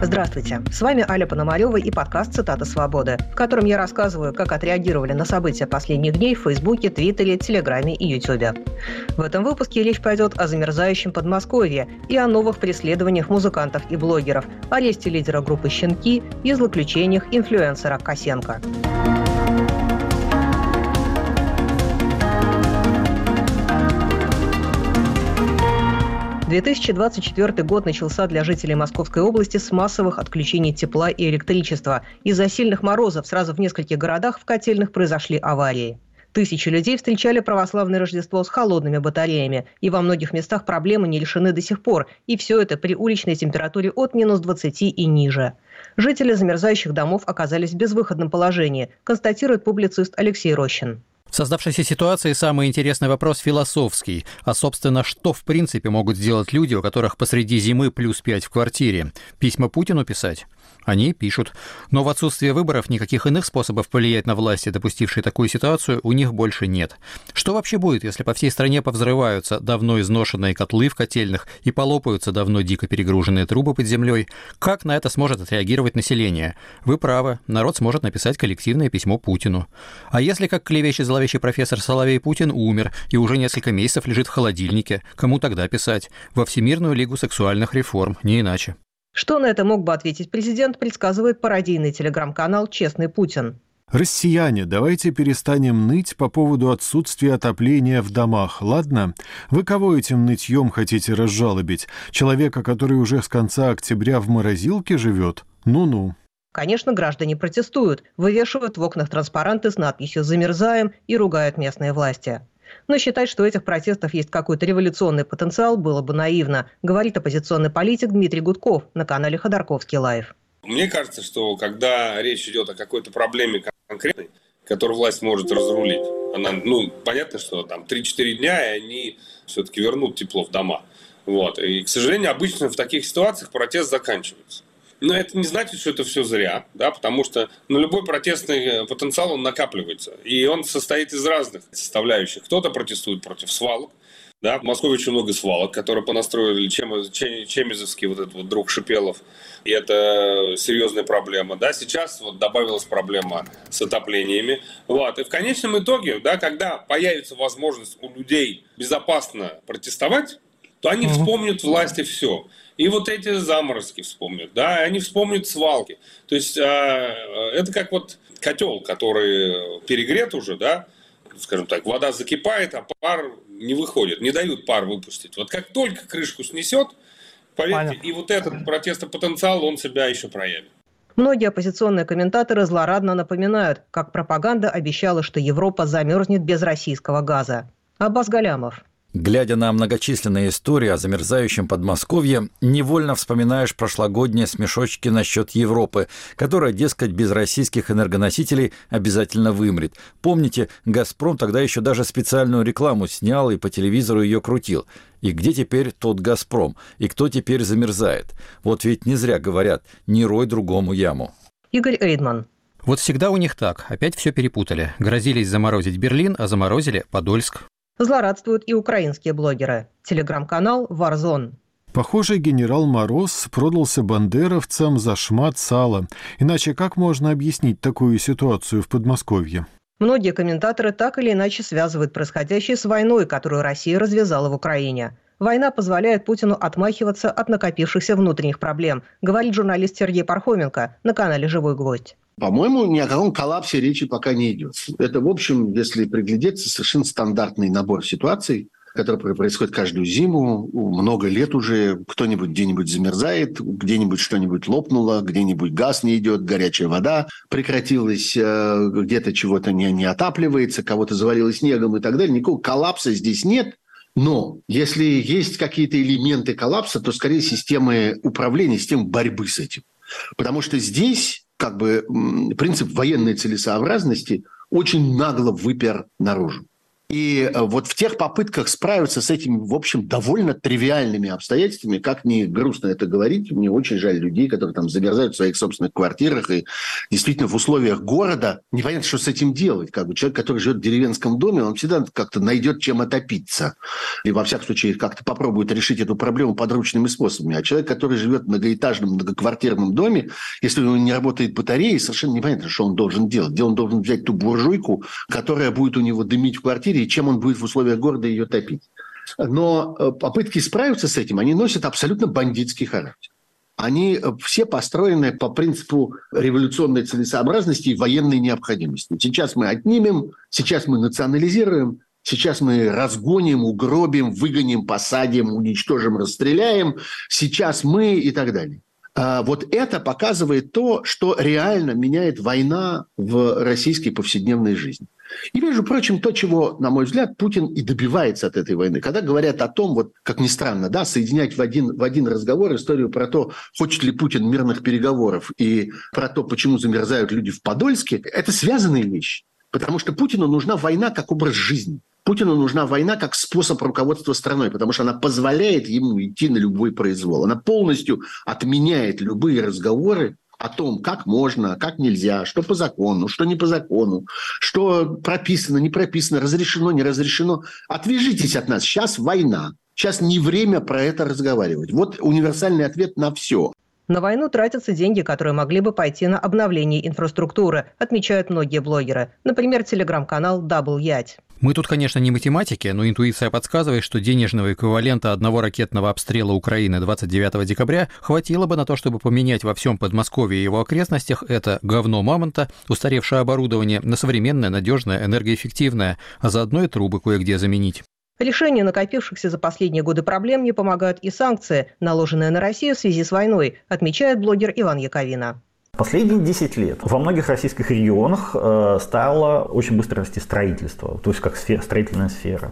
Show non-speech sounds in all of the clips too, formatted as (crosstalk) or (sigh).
Здравствуйте, с вами Аля Пономарева и подкаст «Цитата свободы», в котором я рассказываю, как отреагировали на события последних дней в Фейсбуке, Твиттере, Телеграме и Ютубе. В этом выпуске речь пойдет о замерзающем Подмосковье и о новых преследованиях музыкантов и блогеров, аресте лидера группы «Щенки» и злоключениях инфлюенсера Косенко. 2024 год начался для жителей Московской области с массовых отключений тепла и электричества. Из-за сильных морозов сразу в нескольких городах в котельных произошли аварии. Тысячи людей встречали православное Рождество с холодными батареями, и во многих местах проблемы не решены до сих пор, и все это при уличной температуре от минус 20 и ниже. Жители замерзающих домов оказались в безвыходном положении, констатирует публицист Алексей Рощин. В создавшейся ситуации самый интересный вопрос философский. А, собственно, что в принципе могут сделать люди, у которых посреди зимы плюс 5 в квартире? Письма Путину писать? Они пишут. Но в отсутствие выборов никаких иных способов повлиять на власти, допустившие такую ситуацию, у них больше нет. Что вообще будет, если по всей стране повзрываются давно изношенные котлы в котельных и полопаются давно дико перегруженные трубы под землей? Как на это сможет отреагировать население? Вы правы, народ сможет написать коллективное письмо Путину. А если, как клевещий зловещий профессор Соловей Путин умер и уже несколько месяцев лежит в холодильнике, кому тогда писать? Во Всемирную лигу сексуальных реформ, не иначе. Что на это мог бы ответить президент, предсказывает пародийный телеграм-канал «Честный Путин». Россияне, давайте перестанем ныть по поводу отсутствия отопления в домах, ладно? Вы кого этим нытьем хотите разжалобить? Человека, который уже с конца октября в морозилке живет? Ну-ну. Конечно, граждане протестуют, вывешивают в окнах транспаранты с надписью «Замерзаем» и ругают местные власти. Но считать, что у этих протестов есть какой-то революционный потенциал, было бы наивно, говорит оппозиционный политик Дмитрий Гудков на канале Ходорковский Лайв. Мне кажется, что когда речь идет о какой-то проблеме конкретной, которую власть может разрулить, она, ну, понятно, что там 3-4 дня, и они все-таки вернут тепло в дома. Вот. И, к сожалению, обычно в таких ситуациях протест заканчивается. Но это не значит, что это все зря, да, потому что ну, любой протестный э, потенциал, он накапливается. И он состоит из разных составляющих. Кто-то протестует против свалок, да, в Москве очень много свалок, которые понастроили чем, чем, Чемизовский вот этот вот друг Шипелов. И это серьезная проблема. Да, сейчас вот добавилась проблема с отоплениями. Вот. И в конечном итоге, да, когда появится возможность у людей безопасно протестовать, то они вспомнят власти все. И вот эти заморозки вспомнят, да, они вспомнят свалки. То есть э, это как вот котел, который перегрет уже, да, скажем так, вода закипает, а пар не выходит, не дают пар выпустить. Вот как только крышку снесет, поверьте, Понятно. и вот этот протестный потенциал, он себя еще проявит. Многие оппозиционные комментаторы злорадно напоминают, как пропаганда обещала, что Европа замерзнет без российского газа. Аббас Галямов. Глядя на многочисленные истории о замерзающем Подмосковье, невольно вспоминаешь прошлогодние смешочки насчет Европы, которая, дескать, без российских энергоносителей обязательно вымрет. Помните, «Газпром» тогда еще даже специальную рекламу снял и по телевизору ее крутил. И где теперь тот «Газпром»? И кто теперь замерзает? Вот ведь не зря говорят «не рой другому яму». Игорь Эйдман. Вот всегда у них так. Опять все перепутали. Грозились заморозить Берлин, а заморозили Подольск. Злорадствуют и украинские блогеры. Телеграм-канал «Варзон». Похоже, генерал Мороз продался бандеровцам за шмат сала. Иначе как можно объяснить такую ситуацию в Подмосковье? Многие комментаторы так или иначе связывают происходящее с войной, которую Россия развязала в Украине. Война позволяет Путину отмахиваться от накопившихся внутренних проблем, говорит журналист Сергей Пархоменко на канале «Живой гвоздь». По-моему, ни о каком коллапсе речи пока не идет. Это, в общем, если приглядеться, совершенно стандартный набор ситуаций, который происходит каждую зиму, много лет уже, кто-нибудь где-нибудь замерзает, где-нибудь что-нибудь лопнуло, где-нибудь газ не идет, горячая вода прекратилась, э, где-то чего-то не, не отапливается, кого-то завалило снегом и так далее. Никакого коллапса здесь нет. Но если есть какие-то элементы коллапса, то скорее системы управления, системы борьбы с этим. Потому что здесь как бы принцип военной целесообразности очень нагло выпер наружу. И э, вот в тех попытках справиться с этими, в общем, довольно тривиальными обстоятельствами, как не грустно это говорить, мне очень жаль людей, которые там замерзают в своих собственных квартирах и действительно в условиях города непонятно, что с этим делать. Как бы человек, который живет в деревенском доме, он всегда как-то найдет чем отопиться. И во всяком случае как-то попробует решить эту проблему подручными способами. А человек, который живет в многоэтажном, многоквартирном доме, если у него не работает батарея, совершенно непонятно, что он должен делать. Где он должен взять ту буржуйку, которая будет у него дымить в квартире, и чем он будет в условиях города ее топить. Но э, попытки справиться с этим, они носят абсолютно бандитский характер. Они э, все построены по принципу революционной целесообразности и военной необходимости. Сейчас мы отнимем, сейчас мы национализируем, сейчас мы разгоним, угробим, выгоним, посадим, уничтожим, расстреляем, сейчас мы и так далее. А вот это показывает то, что реально меняет война в российской повседневной жизни. И, между прочим, то, чего, на мой взгляд, Путин и добивается от этой войны. Когда говорят о том, вот как ни странно, да, соединять в один, в один разговор историю про то, хочет ли Путин мирных переговоров и про то, почему замерзают люди в Подольске, это связанные вещи. Потому что Путину нужна война как образ жизни. Путину нужна война как способ руководства страной, потому что она позволяет ему идти на любой произвол. Она полностью отменяет любые разговоры о том, как можно, как нельзя, что по закону, что не по закону, что прописано, не прописано, разрешено, не разрешено. Отвяжитесь от нас, сейчас война. Сейчас не время про это разговаривать. Вот универсальный ответ на все. На войну тратятся деньги, которые могли бы пойти на обновление инфраструктуры, отмечают многие блогеры. Например, телеграм-канал Double Ять. Мы тут, конечно, не математики, но интуиция подсказывает, что денежного эквивалента одного ракетного обстрела Украины 29 декабря хватило бы на то, чтобы поменять во всем Подмосковье и его окрестностях это говно мамонта, устаревшее оборудование на современное, надежное, энергоэффективное, а заодно и трубы кое-где заменить. Решению накопившихся за последние годы проблем не помогают и санкции, наложенные на Россию в связи с войной, отмечает блогер Иван Яковина. Последние 10 лет во многих российских регионах э, стало очень быстро расти строительство, то есть как сфера, строительная сфера.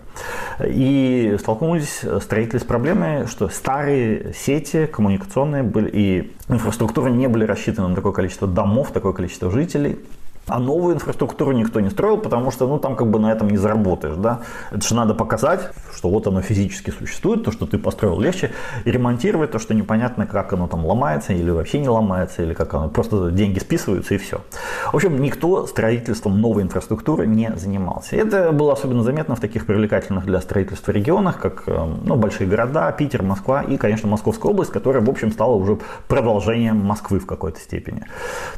И столкнулись строители с проблемой, что старые сети коммуникационные были, и инфраструктура не были рассчитаны на такое количество домов, такое количество жителей. А новую инфраструктуру никто не строил, потому что ну, там как бы на этом не заработаешь. Да? Это же надо показать, что вот оно физически существует, то, что ты построил легче, и ремонтировать то, что непонятно, как оно там ломается, или вообще не ломается, или как оно, просто деньги списываются и все. В общем, никто строительством новой инфраструктуры не занимался. Это было особенно заметно в таких привлекательных для строительства регионах, как эм, ну, большие города, Питер, Москва и, конечно, Московская область, которая, в общем, стала уже продолжением Москвы в какой-то степени.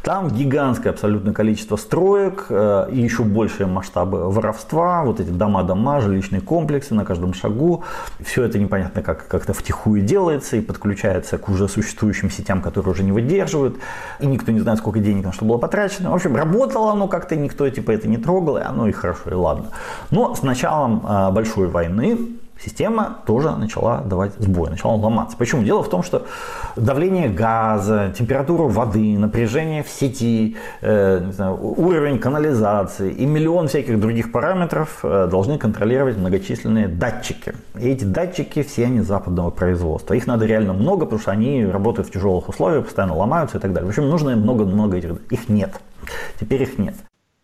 Там гигантское абсолютное количество строек э, и еще большие масштабы воровства, вот эти дома-дома, жилищные комплексы на каждом шагу. Все это непонятно как как-то втихую делается и подключается к уже существующим сетям, которые уже не выдерживают. И никто не знает, сколько денег на что было потрачено. В общем, работало оно как-то, никто типа это не трогал, и оно и хорошо, и ладно. Но с началом э, большой войны система тоже начала давать сбой, начала ломаться. Почему? Дело в том, что давление газа, температура воды, напряжение в сети, э, знаю, уровень канализации и миллион всяких других параметров э, должны контролировать многочисленные датчики. И эти датчики все они западного производства. Их надо реально много, потому что они работают в тяжелых условиях, постоянно ломаются и так далее. В общем, нужно много-много этих. Их нет. Теперь их нет.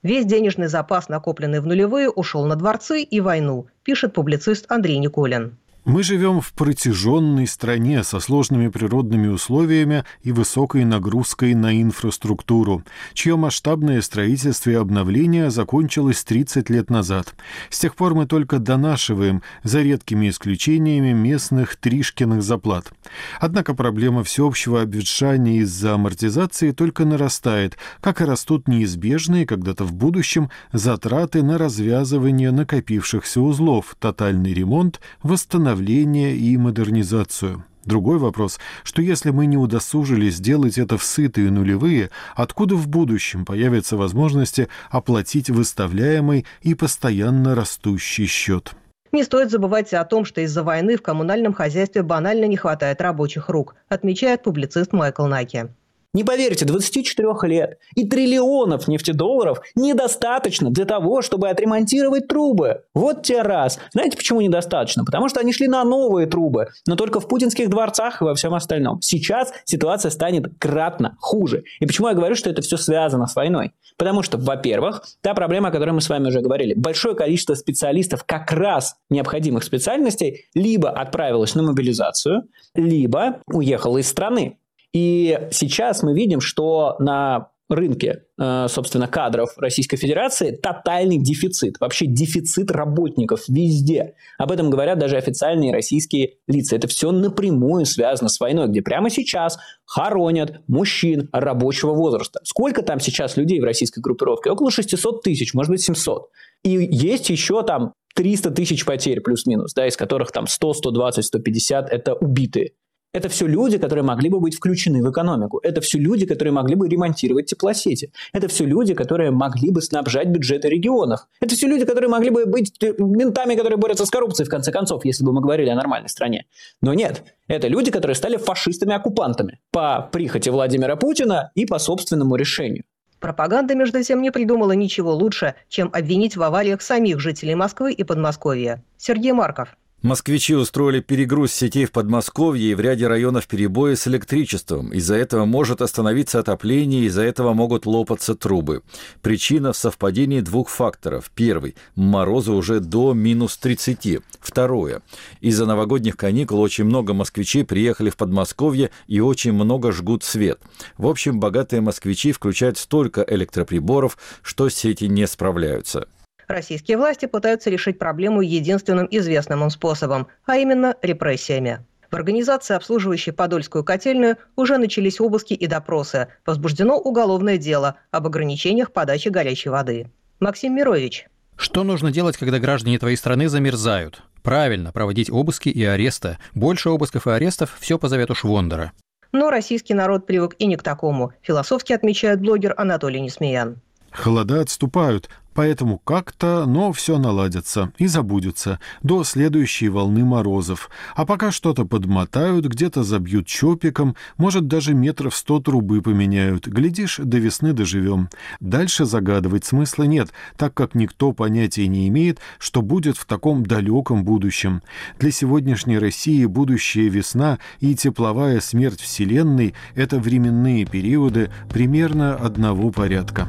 Весь денежный запас, накопленный в нулевые, ушел на дворцы и войну, пишет публицист Андрей Николин. Мы живем в протяженной стране со сложными природными условиями и высокой нагрузкой на инфраструктуру, чье масштабное строительство и обновление закончилось 30 лет назад. С тех пор мы только донашиваем, за редкими исключениями, местных Тришкиных заплат. Однако проблема всеобщего обветшания из-за амортизации только нарастает, как и растут неизбежные когда-то в будущем затраты на развязывание накопившихся узлов, тотальный ремонт, восстановление обновление и модернизацию. Другой вопрос, что если мы не удосужились сделать это в сытые нулевые, откуда в будущем появятся возможности оплатить выставляемый и постоянно растущий счет? Не стоит забывать о том, что из-за войны в коммунальном хозяйстве банально не хватает рабочих рук, отмечает публицист Майкл Наки. Не поверите, 24 лет и триллионов нефтедолларов недостаточно для того, чтобы отремонтировать трубы. Вот те раз. Знаете, почему недостаточно? Потому что они шли на новые трубы, но только в путинских дворцах и во всем остальном. Сейчас ситуация станет кратно хуже. И почему я говорю, что это все связано с войной? Потому что, во-первых, та проблема, о которой мы с вами уже говорили, большое количество специалистов как раз необходимых специальностей либо отправилось на мобилизацию, либо уехало из страны. И сейчас мы видим, что на рынке, э, собственно, кадров Российской Федерации тотальный дефицит, вообще дефицит работников везде. Об этом говорят даже официальные российские лица. Это все напрямую связано с войной, где прямо сейчас хоронят мужчин рабочего возраста. Сколько там сейчас людей в российской группировке? Около 600 тысяч, может быть, 700. И есть еще там 300 тысяч потерь плюс-минус, да, из которых там 100, 120, 150 – это убитые. Это все люди, которые могли бы быть включены в экономику. Это все люди, которые могли бы ремонтировать теплосети. Это все люди, которые могли бы снабжать бюджеты регионов. Это все люди, которые могли бы быть ментами, которые борются с коррупцией, в конце концов, если бы мы говорили о нормальной стране. Но нет. Это люди, которые стали фашистами-оккупантами по прихоти Владимира Путина и по собственному решению. Пропаганда, между тем, не придумала ничего лучше, чем обвинить в авариях самих жителей Москвы и Подмосковья. Сергей Марков. Москвичи устроили перегруз сетей в Подмосковье и в ряде районов перебои с электричеством. Из-за этого может остановиться отопление, из-за этого могут лопаться трубы. Причина в совпадении двух факторов. Первый – морозы уже до минус 30. Второе – из-за новогодних каникул очень много москвичей приехали в Подмосковье и очень много жгут свет. В общем, богатые москвичи включают столько электроприборов, что сети не справляются. Российские власти пытаются решить проблему единственным известным им способом, а именно репрессиями. В организации, обслуживающей Подольскую котельную, уже начались обыски и допросы. Возбуждено уголовное дело об ограничениях подачи горячей воды. Максим Мирович. Что нужно делать, когда граждане твоей страны замерзают? Правильно, проводить обыски и аресты. Больше обысков и арестов – все по завету Швондера. Но российский народ привык и не к такому, философски отмечает блогер Анатолий Несмеян. Холода отступают, Поэтому как-то, но все наладится и забудется до следующей волны морозов. А пока что-то подмотают, где-то забьют чопиком, может, даже метров сто трубы поменяют. Глядишь, до весны доживем. Дальше загадывать смысла нет, так как никто понятия не имеет, что будет в таком далеком будущем. Для сегодняшней России будущая весна и тепловая смерть Вселенной — это временные периоды примерно одного порядка.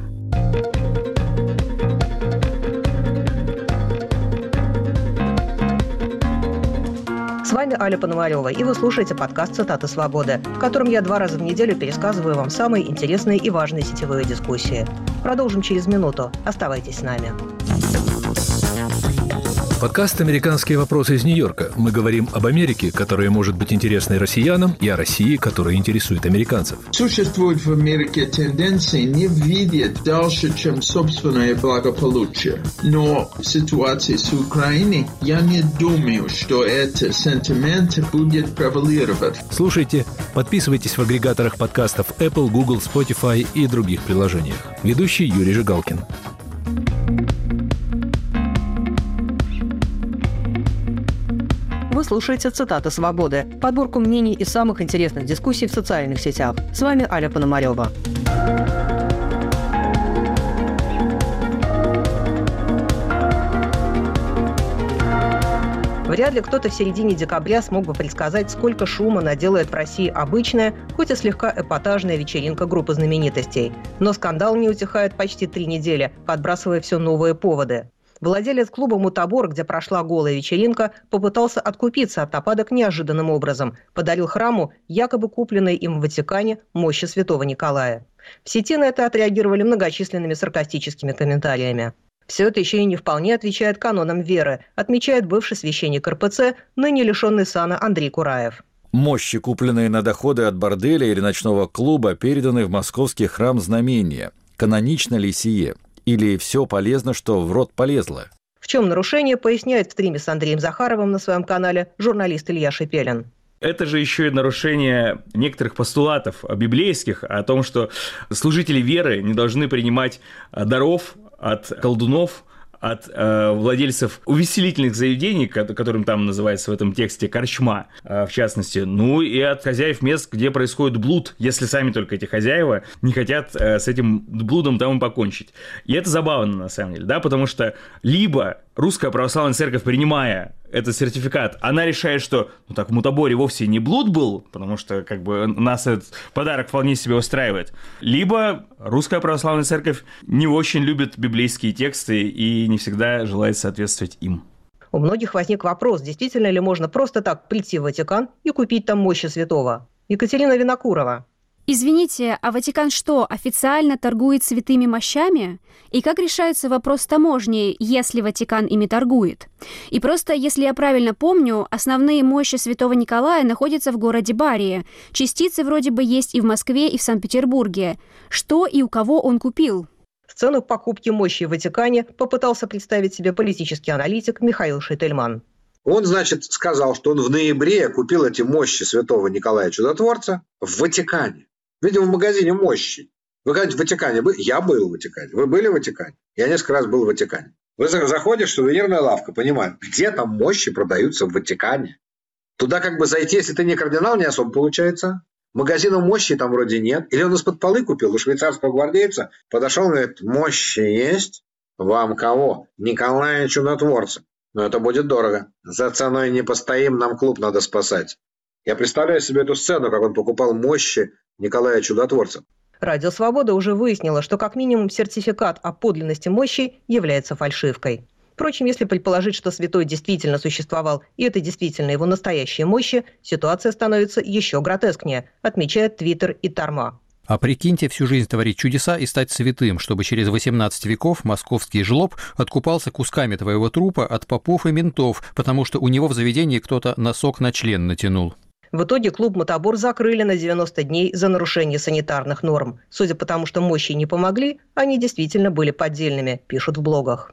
Вами Аля Пономарева, и вы слушаете подкаст «Цитаты свободы», в котором я два раза в неделю пересказываю вам самые интересные и важные сетевые дискуссии. Продолжим через минуту. Оставайтесь с нами. Подкаст «Американские вопросы из Нью-Йорка». Мы говорим об Америке, которая может быть интересной россиянам, и о России, которая интересует американцев. Существует в Америке тенденции не видеть дальше, чем собственное благополучие. Но в ситуации с Украиной я не думаю, что этот сентимент будет превалировать. Слушайте, подписывайтесь в агрегаторах подкастов Apple, Google, Spotify и других приложениях. Ведущий Юрий Жигалкин. Слушаете «Цитаты свободы» – подборку мнений и самых интересных дискуссий в социальных сетях. С вами Аля Пономарева. Вряд ли кто-то в середине декабря смог бы предсказать, сколько шума наделает в России обычная, хоть и слегка эпатажная вечеринка группы знаменитостей. Но скандал не утихает почти три недели, подбрасывая все новые поводы. Владелец клуба «Мутабор», где прошла голая вечеринка, попытался откупиться от нападок неожиданным образом. Подарил храму якобы купленные им в Ватикане мощи святого Николая. В сети на это отреагировали многочисленными саркастическими комментариями. Все это еще и не вполне отвечает канонам веры, отмечает бывший священник РПЦ, ныне лишенный сана Андрей Кураев. Мощи, купленные на доходы от борделя или ночного клуба, переданы в московский храм знамения. Канонично ли сие? Или все полезно, что в рот полезло? В чем нарушение, поясняет в стриме с Андреем Захаровым на своем канале журналист Илья Шепелин. Это же еще и нарушение некоторых постулатов библейских о том, что служители веры не должны принимать даров от колдунов, от э, владельцев увеселительных заведений, которым там называется в этом тексте корчма, э, в частности, ну и от хозяев мест, где происходит блуд, если сами только эти хозяева не хотят э, с этим блудом там покончить. И это забавно, на самом деле, да, потому что либо русская православная церковь, принимая этот сертификат, она решает, что ну так в Мутаборе вовсе не блуд был, потому что как бы нас этот подарок вполне себе устраивает. Либо русская православная церковь не очень любит библейские тексты и не всегда желает соответствовать им. У многих возник вопрос, действительно ли можно просто так прийти в Ватикан и купить там мощи святого. Екатерина Винокурова. Извините, а Ватикан что, официально торгует святыми мощами? И как решается вопрос таможни, если Ватикан ими торгует? И просто, если я правильно помню, основные мощи святого Николая находятся в городе Барии. Частицы вроде бы есть и в Москве, и в Санкт-Петербурге. Что и у кого он купил? Сцену покупки мощи в Ватикане попытался представить себе политический аналитик Михаил Шейтельман. Он, значит, сказал, что он в ноябре купил эти мощи святого Николая Чудотворца в Ватикане. Видимо, в магазине мощи. Вы говорите, в Ватикане были? Я был в Ватикане. Вы были в Ватикане? Я несколько раз был в Ватикане. Вы заходишь, сувенирная лавка, понимаю, где там мощи продаются в Ватикане? Туда как бы зайти, если ты не кардинал, не особо получается. Магазина мощи там вроде нет. Или он из-под полы купил у швейцарского гвардейца. Подошел и говорит, мощи есть? Вам кого? Николая Чудотворца. Но это будет дорого. За ценой не постоим, нам клуб надо спасать. Я представляю себе эту сцену, как он покупал мощи Николая Чудотворца. Радио «Свобода» уже выяснило, что как минимум сертификат о подлинности мощи является фальшивкой. Впрочем, если предположить, что святой действительно существовал, и это действительно его настоящие мощи, ситуация становится еще гротескнее, отмечает Твиттер и Тарма. А прикиньте, всю жизнь творить чудеса и стать святым, чтобы через 18 веков московский жлоб откупался кусками твоего трупа от попов и ментов, потому что у него в заведении кто-то носок на член натянул. В итоге клуб «Мотобор» закрыли на 90 дней за нарушение санитарных норм. Судя по тому, что мощи не помогли, они действительно были поддельными, пишут в блогах.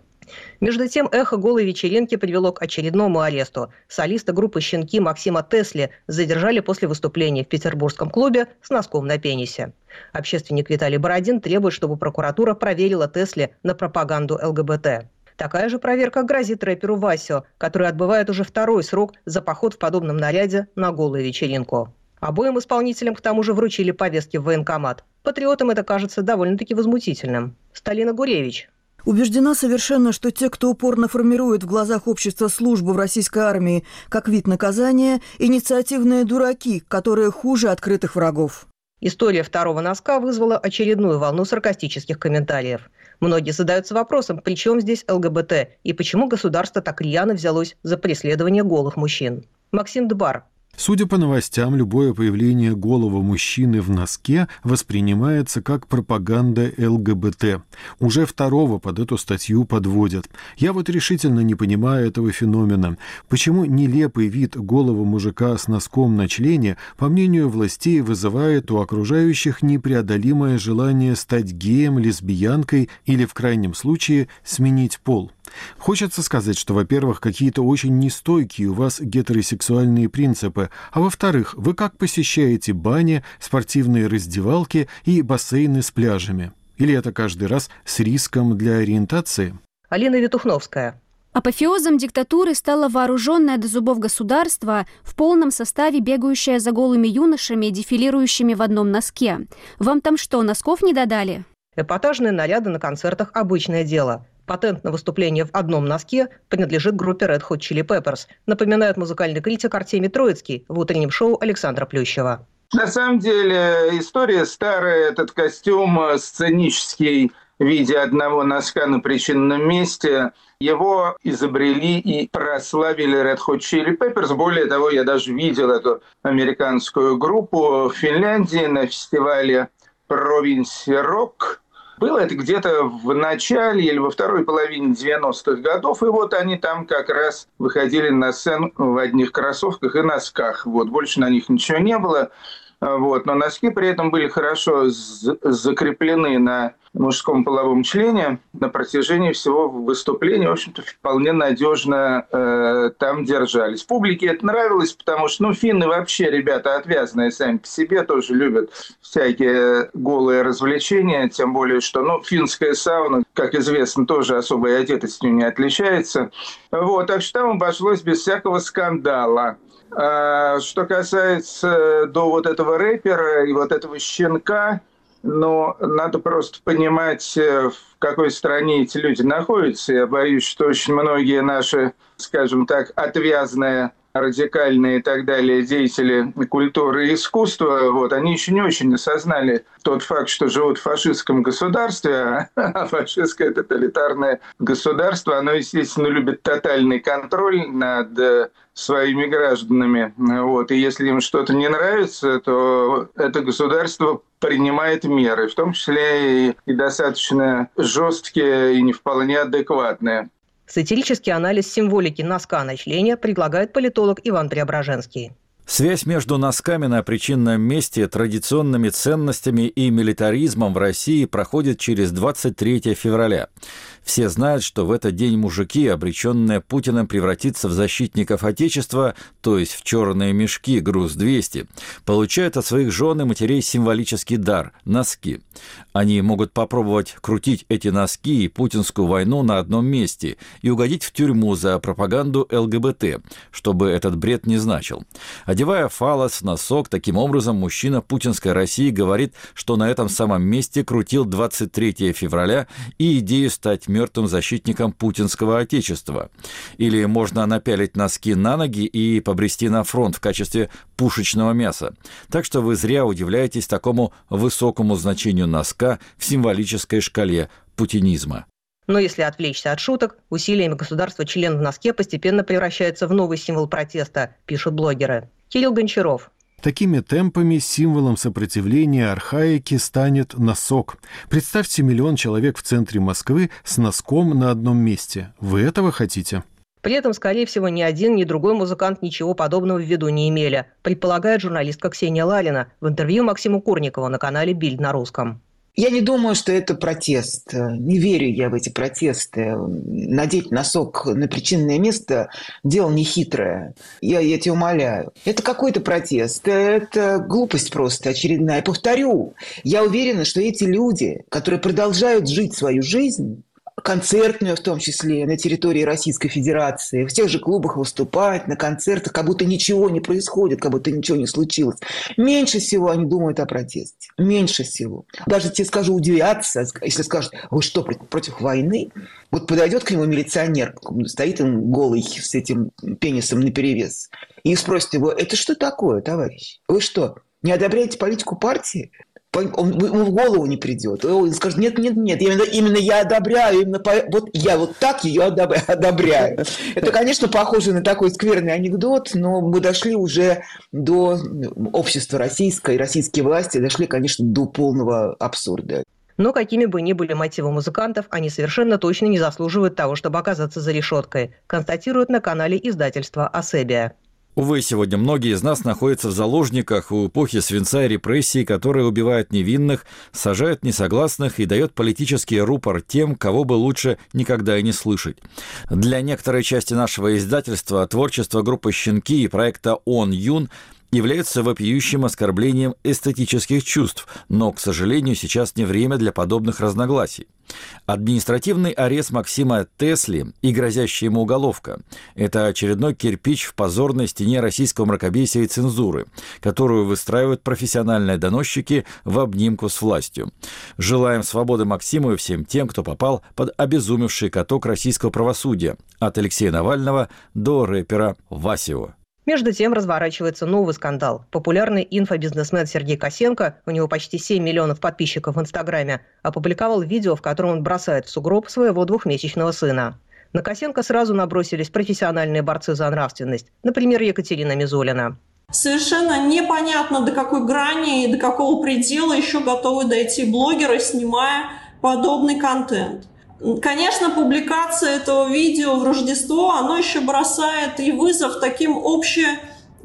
Между тем, эхо голой вечеринки привело к очередному аресту. Солиста группы «Щенки» Максима Тесли задержали после выступления в петербургском клубе с носком на пенисе. Общественник Виталий Бородин требует, чтобы прокуратура проверила Тесли на пропаганду ЛГБТ. Такая же проверка грозит рэперу Васио, который отбывает уже второй срок за поход в подобном наряде на голую вечеринку. Обоим исполнителям к тому же вручили повестки в военкомат. Патриотам это кажется довольно-таки возмутительным. Сталина Гуревич. Убеждена совершенно, что те, кто упорно формирует в глазах общества службу в российской армии как вид наказания, инициативные дураки, которые хуже открытых врагов. История второго носка вызвала очередную волну саркастических комментариев. Многие задаются вопросом, при чем здесь ЛГБТ и почему государство так рьяно взялось за преследование голых мужчин. Максим Дбар, Судя по новостям, любое появление голого мужчины в носке воспринимается как пропаганда ЛГБТ. Уже второго под эту статью подводят. Я вот решительно не понимаю этого феномена. Почему нелепый вид голого мужика с носком на члене, по мнению властей, вызывает у окружающих непреодолимое желание стать геем, лесбиянкой или, в крайнем случае, сменить пол? Хочется сказать, что, во-первых, какие-то очень нестойкие у вас гетеросексуальные принципы, а во-вторых, вы как посещаете бани, спортивные раздевалки и бассейны с пляжами? Или это каждый раз с риском для ориентации? Алина Витухновская. Апофеозом диктатуры стало вооруженное до зубов государство в полном составе бегающее за голыми юношами, дефилирующими в одном носке. Вам там что, носков не додали? Эпатажные наряды на концертах – обычное дело. Патент на выступление в одном носке принадлежит группе Red Hot Chili Peppers, напоминает музыкальный критик Артемий Троицкий в утреннем шоу Александра Плющева. На самом деле история старая. Этот костюм сценический в виде одного носка на причинном месте. Его изобрели и прославили Red Hot Chili Peppers. Более того, я даже видел эту американскую группу в Финляндии на фестивале Province Rock. Было это где-то в начале или во второй половине 90-х годов, и вот они там как раз выходили на сцену в одних кроссовках и носках. Вот, больше на них ничего не было. Вот. Но носки при этом были хорошо закреплены на мужском половом члене на протяжении всего выступления, в общем-то, вполне надежно э, там держались. Публике это нравилось, потому что, ну, финны вообще ребята отвязные сами по себе, тоже любят всякие голые развлечения, тем более, что, ну, финская сауна, как известно, тоже особой одетостью не отличается. Вот, так что там обошлось без всякого скандала. А что касается до вот этого рэпера и вот этого щенка, но надо просто понимать, э, в какой стране эти люди находятся. Я боюсь, что очень многие наши, скажем так, отвязные радикальные и так далее деятели культуры и искусства, вот, они еще не очень осознали тот факт, что живут в фашистском государстве, (laughs) а фашистское тоталитарное государство, оно, естественно, любит тотальный контроль над э, своими гражданами. Вот. И если им что-то не нравится, то это государство принимает меры, в том числе и, и достаточно жесткие и не вполне адекватные. Сатирический анализ символики носка на члене предлагает политолог Иван Преображенский. Связь между носками на причинном месте, традиционными ценностями и милитаризмом в России проходит через 23 февраля. Все знают, что в этот день мужики, обреченные Путиным превратиться в защитников Отечества, то есть в черные мешки груз-200, получают от своих жен и матерей символический дар – носки. Они могут попробовать крутить эти носки и путинскую войну на одном месте и угодить в тюрьму за пропаганду ЛГБТ, чтобы этот бред не значил. Одевая фалос носок, таким образом мужчина путинской России говорит, что на этом самом месте крутил 23 февраля и идею стать мертвым защитником путинского отечества. Или можно напялить носки на ноги и побрести на фронт в качестве пушечного мяса. Так что вы зря удивляетесь такому высокому значению носка в символической шкале путинизма. Но если отвлечься от шуток, усилиями государства член в носке постепенно превращается в новый символ протеста, пишут блогеры. Кирилл Гончаров, Такими темпами символом сопротивления архаики станет носок. Представьте миллион человек в центре Москвы с носком на одном месте. Вы этого хотите? При этом, скорее всего, ни один, ни другой музыкант ничего подобного в виду не имели, предполагает журналистка Ксения Лалина в интервью Максиму Курникову на канале «Бильд на русском». Я не думаю, что это протест. Не верю я в эти протесты. Надеть носок на причинное место – дело нехитрое. Я, я тебя умоляю. Это какой-то протест. Это глупость просто очередная. Повторю, я уверена, что эти люди, которые продолжают жить свою жизнь, концертную в том числе на территории Российской Федерации, в тех же клубах выступать, на концертах, как будто ничего не происходит, как будто ничего не случилось. Меньше всего они думают о протесте. Меньше всего. Даже тебе скажу, удивятся, если скажут, вы что, против войны? Вот подойдет к нему милиционер, стоит он голый с этим пенисом наперевес, и спросит его, это что такое, товарищ? Вы что, не одобряете политику партии? Он, ему в голову не придет. Он скажет, нет, нет, нет, именно, именно я одобряю, именно по, вот я вот так ее (laughs) одобряю. Это, конечно, похоже на такой скверный анекдот, но мы дошли уже до общества российское, российские власти дошли, конечно, до полного абсурда. Но какими бы ни были мотивы музыкантов, они совершенно точно не заслуживают того, чтобы оказаться за решеткой, констатируют на канале издательства «Асебия». Увы, сегодня многие из нас находятся в заложниках у эпохи свинца и репрессий, которые убивают невинных, сажают несогласных и дает политический рупор тем, кого бы лучше никогда и не слышать. Для некоторой части нашего издательства творчество группы «Щенки» и проекта «Он Юн» является вопиющим оскорблением эстетических чувств, но, к сожалению, сейчас не время для подобных разногласий. Административный арест Максима Тесли и грозящая ему уголовка – это очередной кирпич в позорной стене российского мракобесия и цензуры, которую выстраивают профессиональные доносчики в обнимку с властью. Желаем свободы Максиму и всем тем, кто попал под обезумевший каток российского правосудия, от Алексея Навального до рэпера Васио. Между тем разворачивается новый скандал. Популярный инфобизнесмен Сергей Косенко, у него почти 7 миллионов подписчиков в Инстаграме, опубликовал видео, в котором он бросает в сугроб своего двухмесячного сына. На Косенко сразу набросились профессиональные борцы за нравственность, например, Екатерина Мизулина. Совершенно непонятно, до какой грани и до какого предела еще готовы дойти блогеры, снимая подобный контент. Конечно, публикация этого видео в Рождество, оно еще бросает и вызов таким обще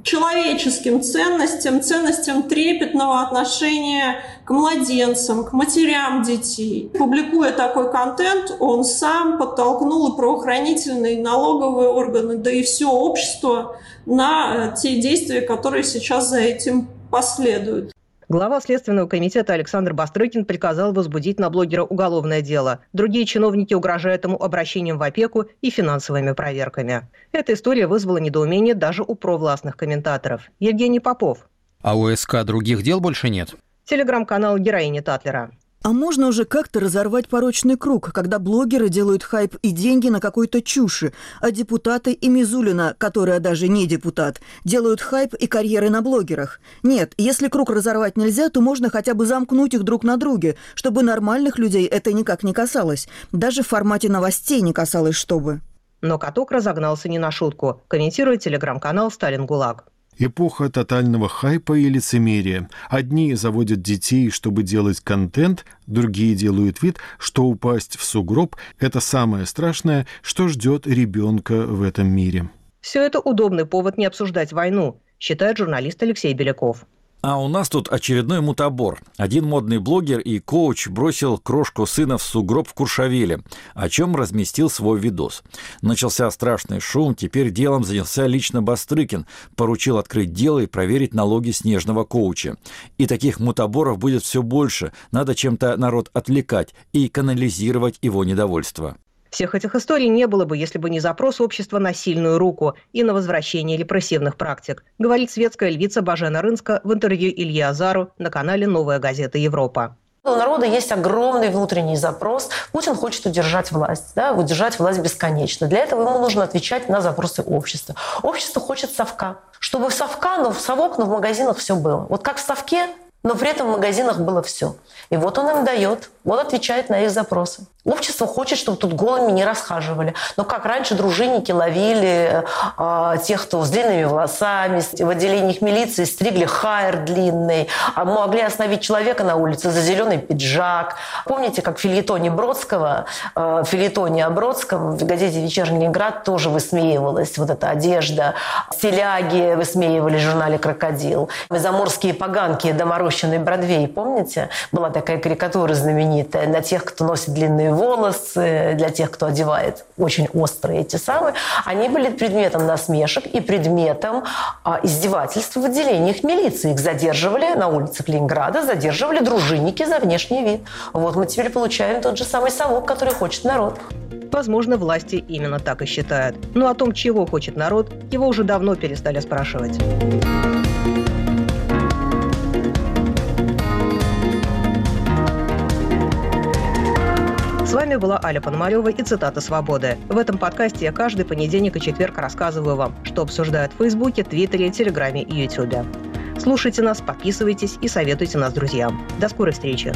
человеческим ценностям, ценностям трепетного отношения к младенцам, к матерям детей. Публикуя такой контент, он сам подтолкнул и правоохранительные, и налоговые органы, да и все общество на те действия, которые сейчас за этим последуют. Глава Следственного комитета Александр Бастрыкин приказал возбудить на блогера уголовное дело. Другие чиновники угрожают ему обращением в опеку и финансовыми проверками. Эта история вызвала недоумение даже у провластных комментаторов. Евгений Попов. А у СК других дел больше нет? Телеграм-канал героини Татлера. А можно уже как-то разорвать порочный круг, когда блогеры делают хайп и деньги на какой-то чуши, а депутаты и Мизулина, которая даже не депутат, делают хайп и карьеры на блогерах. Нет, если круг разорвать нельзя, то можно хотя бы замкнуть их друг на друге, чтобы нормальных людей это никак не касалось. Даже в формате новостей не касалось, чтобы. Но каток разогнался не на шутку, комментирует телеграм-канал «Сталин ГУЛАГ». Эпоха тотального хайпа и лицемерия. Одни заводят детей, чтобы делать контент, другие делают вид, что упасть в сугроб – это самое страшное, что ждет ребенка в этом мире. Все это удобный повод не обсуждать войну, считает журналист Алексей Беляков. А у нас тут очередной мутабор. Один модный блогер и коуч бросил крошку сына в сугроб в Куршавеле, о чем разместил свой видос. Начался страшный шум, теперь делом занялся лично Бастрыкин, поручил открыть дело и проверить налоги снежного коуча. И таких мутаборов будет все больше, надо чем-то народ отвлекать и канализировать его недовольство. Всех этих историй не было бы, если бы не запрос общества на сильную руку и на возвращение репрессивных практик, говорит светская львица Бажена Рынска в интервью Ильи Азару на канале «Новая газета Европа». У народа есть огромный внутренний запрос. Путин хочет удержать власть, да, удержать власть бесконечно. Для этого ему нужно отвечать на запросы общества. Общество хочет совка. Чтобы в совка, но в совок, но в магазинах все было. Вот как в совке, но при этом в магазинах было все. И вот он им дает, вот отвечает на их запросы. Общество хочет, чтобы тут голыми не расхаживали. Но как раньше дружинники ловили э, тех, кто с длинными волосами, в отделениях милиции стригли хайр длинный, а могли остановить человека на улице за зеленый пиджак. Помните, как в филетоне Бродского, э, в филетоне о Бродском в газете «Вечерний град» тоже высмеивалась вот эта одежда. Стиляги высмеивали в журнале «Крокодил». Заморские поганки доморощенный Бродвей, помните? Была такая карикатура знаменитая на тех, кто носит длинные волосы, для тех, кто одевает очень острые эти самые, они были предметом насмешек и предметом а, издевательств в отделениях милиции. Их задерживали на улицах Ленинграда, задерживали дружинники за внешний вид. Вот мы теперь получаем тот же самый совок, который хочет народ. Возможно, власти именно так и считают. Но о том, чего хочет народ, его уже давно перестали спрашивать. Вами была Аля Пономарева и цитата «Свободы». В этом подкасте я каждый понедельник и четверг рассказываю вам, что обсуждают в Фейсбуке, Твиттере, Телеграме и Ютубе. Слушайте нас, подписывайтесь и советуйте нас друзьям. До скорой встречи!